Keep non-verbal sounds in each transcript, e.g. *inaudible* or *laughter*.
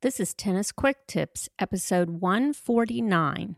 This is Tennis Quick Tips, episode 149.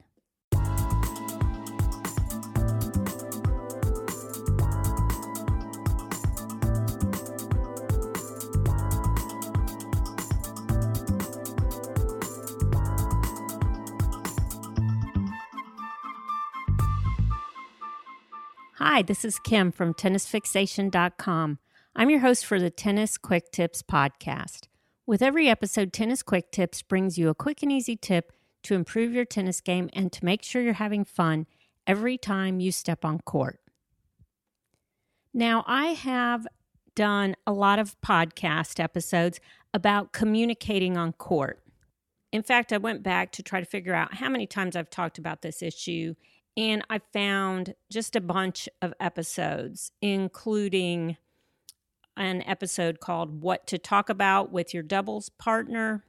Hi, this is Kim from tennisfixation.com. I'm your host for the Tennis Quick Tips podcast. With every episode, Tennis Quick Tips brings you a quick and easy tip to improve your tennis game and to make sure you're having fun every time you step on court. Now, I have done a lot of podcast episodes about communicating on court. In fact, I went back to try to figure out how many times I've talked about this issue, and I found just a bunch of episodes, including an episode called What to Talk About with Your Doubles Partner,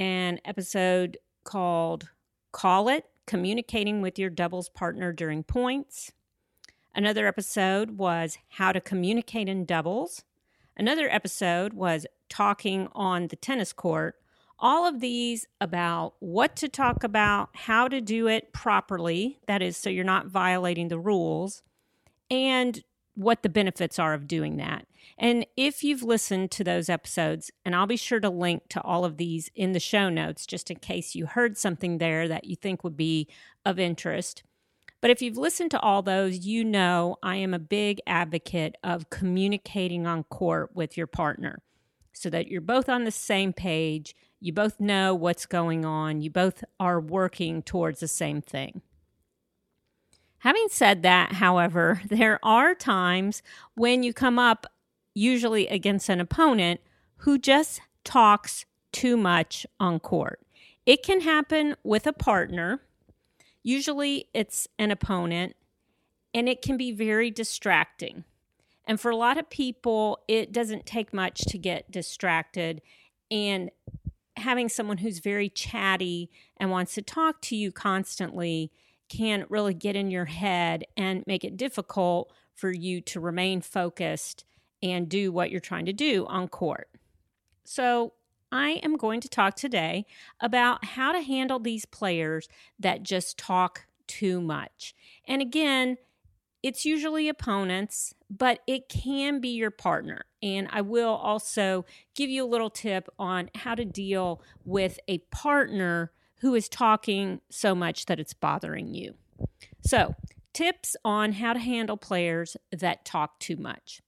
an episode called Call It Communicating with Your Doubles Partner During Points. Another episode was How to Communicate in Doubles. Another episode was Talking on the Tennis Court. All of these about what to talk about, how to do it properly, that is, so you're not violating the rules, and what the benefits are of doing that. And if you've listened to those episodes, and I'll be sure to link to all of these in the show notes just in case you heard something there that you think would be of interest. But if you've listened to all those, you know I am a big advocate of communicating on court with your partner so that you're both on the same page, you both know what's going on, you both are working towards the same thing. Having said that, however, *laughs* there are times when you come up, usually against an opponent, who just talks too much on court. It can happen with a partner, usually it's an opponent, and it can be very distracting. And for a lot of people, it doesn't take much to get distracted. And having someone who's very chatty and wants to talk to you constantly can really get in your head and make it difficult for you to remain focused and do what you're trying to do on court. So, I am going to talk today about how to handle these players that just talk too much. And again, it's usually opponents, but it can be your partner. And I will also give you a little tip on how to deal with a partner who is talking so much that it's bothering you. So, tips on how to handle players that talk too much.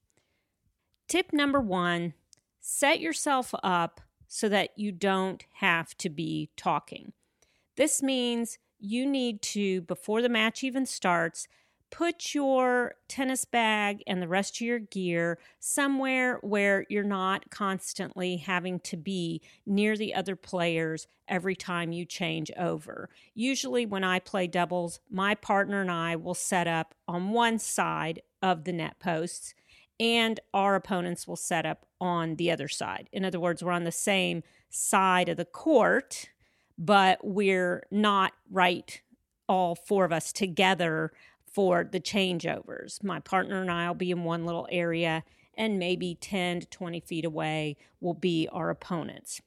Tip number one set yourself up so that you don't have to be talking. This means you need to, before the match even starts, put your tennis bag and the rest of your gear somewhere where you're not constantly having to be near the other players every time you change over. Usually, when I play doubles, my partner and I will set up on one side of the net posts, and our opponents will set up on the other side. In other words, we're on the same side of the court, but we're not right all four of us together for the changeovers. My partner and I will be in one little area, and maybe 10 to 20 feet away will be our opponents.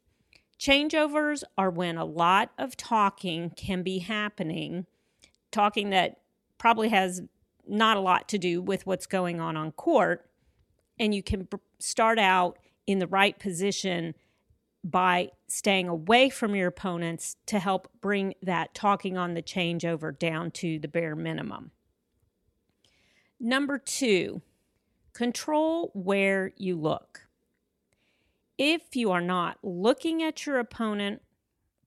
Changeovers are when a lot of talking can be happening, talking that probably has not a lot to do with what's going on on court, and you can start out in the right position by staying away from your opponents to help bring that talking on the changeover down to the bare minimum. Number two, control where you look. If you are not looking at your opponent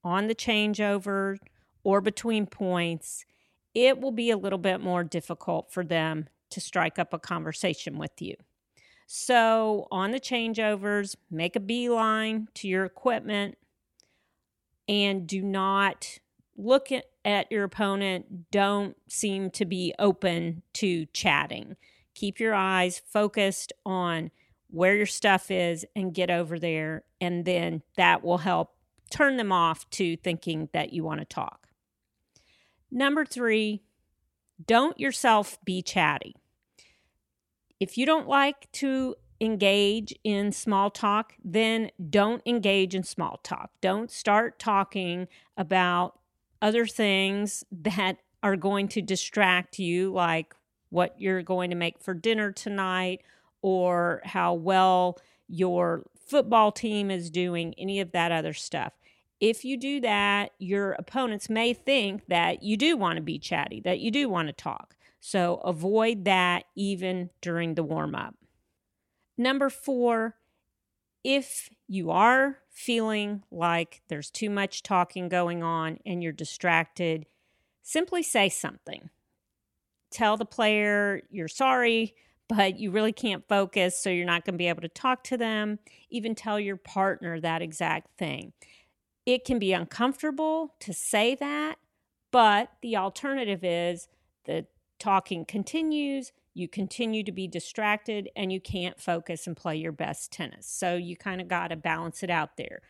on the changeover or between points, it will be a little bit more difficult for them to strike up a conversation with you. So, on the changeovers, make a beeline to your equipment and do not look at, your opponent, don't seem to be open to chatting. Keep your eyes focused on where your stuff is and get over there. And then that will help turn them off to thinking that you want to talk. Number three, don't yourself be chatty. If you don't like to engage in small talk, then don't engage in small talk. Don't start talking about other things that are going to distract you, like what you're going to make for dinner tonight or how well your football team is doing, any of that other stuff. If you do that, your opponents may think that you do want to be chatty, that you do want to talk. So avoid that even during the warm up. Number four, if you are feeling like there's too much talking going on and you're distracted, simply say something. Tell the player you're sorry, but you really can't focus, so you're not going to be able to talk to them. Even tell your partner that exact thing. It can be uncomfortable to say that, but the alternative is the talking continues, you continue to be distracted, and you can't focus and play your best tennis. So you kind of got to balance it out there.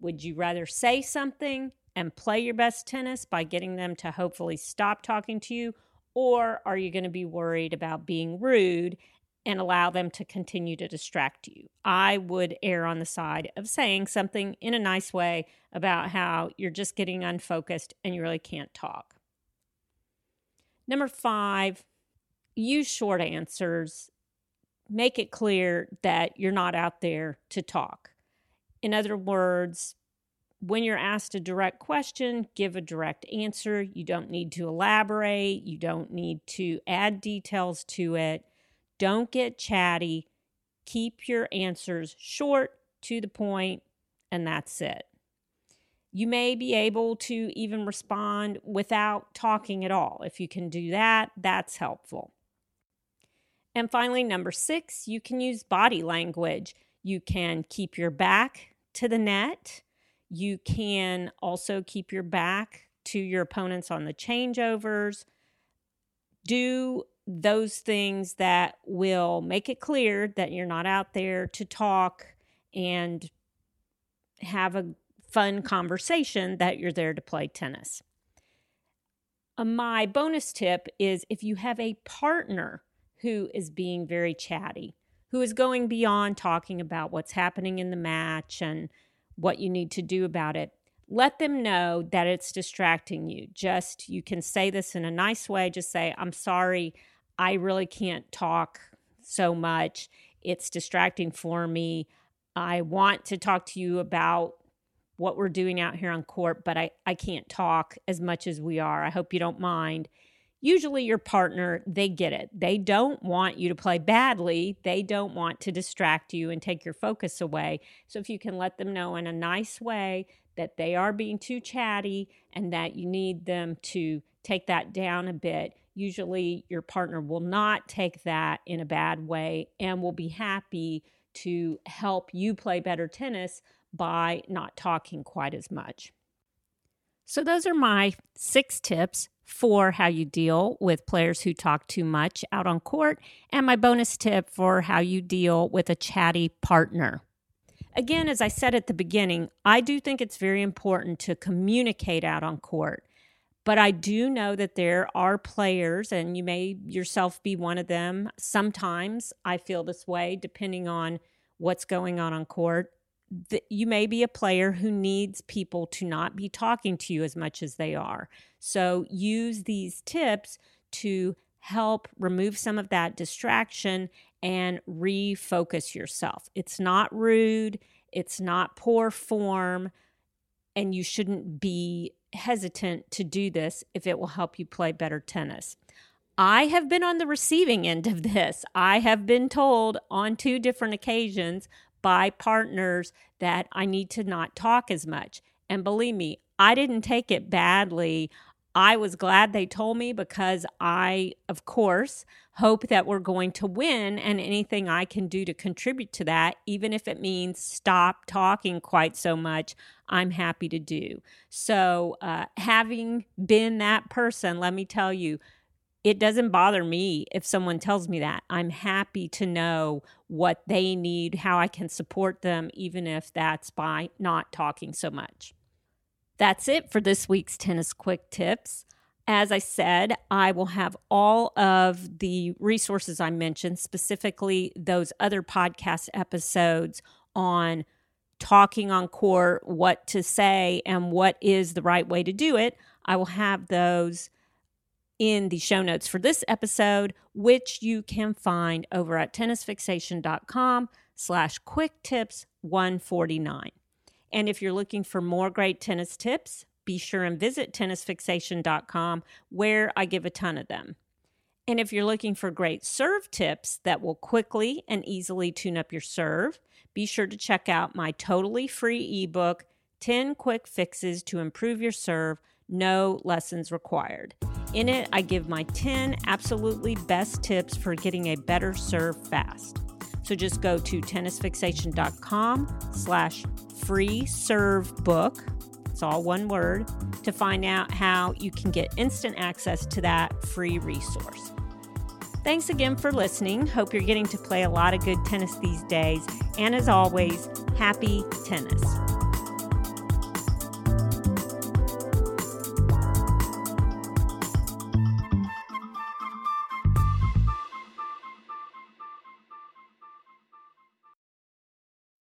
Would you rather say something and play your best tennis by getting them to hopefully stop talking to you? Or are you going to be worried about being rude and allow them to continue to distract you? I would err on the side of saying something in a nice way about how you're just getting unfocused and you really can't talk. Number five, use short answers. Make it clear that you're not out there to talk. In other words, when you're asked a direct question, give a direct answer. You don't need to elaborate, you don't need to add details to it. Don't get chatty. Keep your answers short, to the point, and that's it. You may be able to even respond without talking at all. If you can do that, that's helpful. And finally, number six, you can use body language. You can keep your back to the net you can also keep your back to your opponents on the changeovers. Do those things that will make it clear that you're not out there to talk and have a fun conversation, that you're there to play tennis. Uh, my bonus tip is if you have a partner who is being very chatty, who is going beyond talking about what's happening in the match and what you need to do about it. Let them know that it's distracting you. Just, you can say this in a nice way. Just say, I'm sorry, I really can't talk so much. It's distracting for me. I want to talk to you about what we're doing out here on court, but I, I can't talk as much as we are. I hope you don't mind usually your partner, they get it. They don't want you to play badly. They don't want to distract you and take your focus away. So if you can let them know in a nice way that they are being too chatty and that you need them to take that down a bit, usually your partner will not take that in a bad way and will be happy to help you play better tennis by not talking quite as much. So, those are my six tips for how you deal with players who talk too much out on court, and my bonus tip for how you deal with a chatty partner. Again, as I said at the beginning, I do think it's very important to communicate out on court. But I do know that there are players, and you may yourself be one of them. Sometimes I feel this way, depending on what's going on on court you may be a player who needs people to not be talking to you as much as they are. So use these tips to help remove some of that distraction and refocus yourself. It's not rude, it's not poor form, and you shouldn't be hesitant to do this if it will help you play better tennis. I have been on the receiving end of this. I have been told on two different occasions by partners that I need to not talk as much. And believe me, I didn't take it badly. I was glad they told me because I, of course, hope that we're going to win and anything I can do to contribute to that, even if it means stop talking quite so much, I'm happy to do. So, uh, having been that person, let me tell you, it doesn't bother me if someone tells me that. I'm happy to know what they need, how I can support them, even if that's by not talking so much. That's it for this week's Tennis Quick Tips. As I said, I will have all of the resources I mentioned, specifically those other podcast episodes on talking on court, what to say, and what is the right way to do it. I will have those in the show notes for this episode, which you can find over at tennisfixation.com slash quick tips 149. And if you're looking for more great tennis tips, be sure and visit tennisfixation.com where I give a ton of them. And if you're looking for great serve tips that will quickly and easily tune up your serve, be sure to check out my totally free ebook, 10 Quick Fixes to Improve Your Serve, No Lessons Required. In it, I give my 10 absolutely best tips for getting a better serve fast. So just go to tennisfixation.com slash free serve book. It's all one word to find out how you can get instant access to that free resource. Thanks again for listening. Hope you're getting to play a lot of good tennis these days. And as always, happy tennis.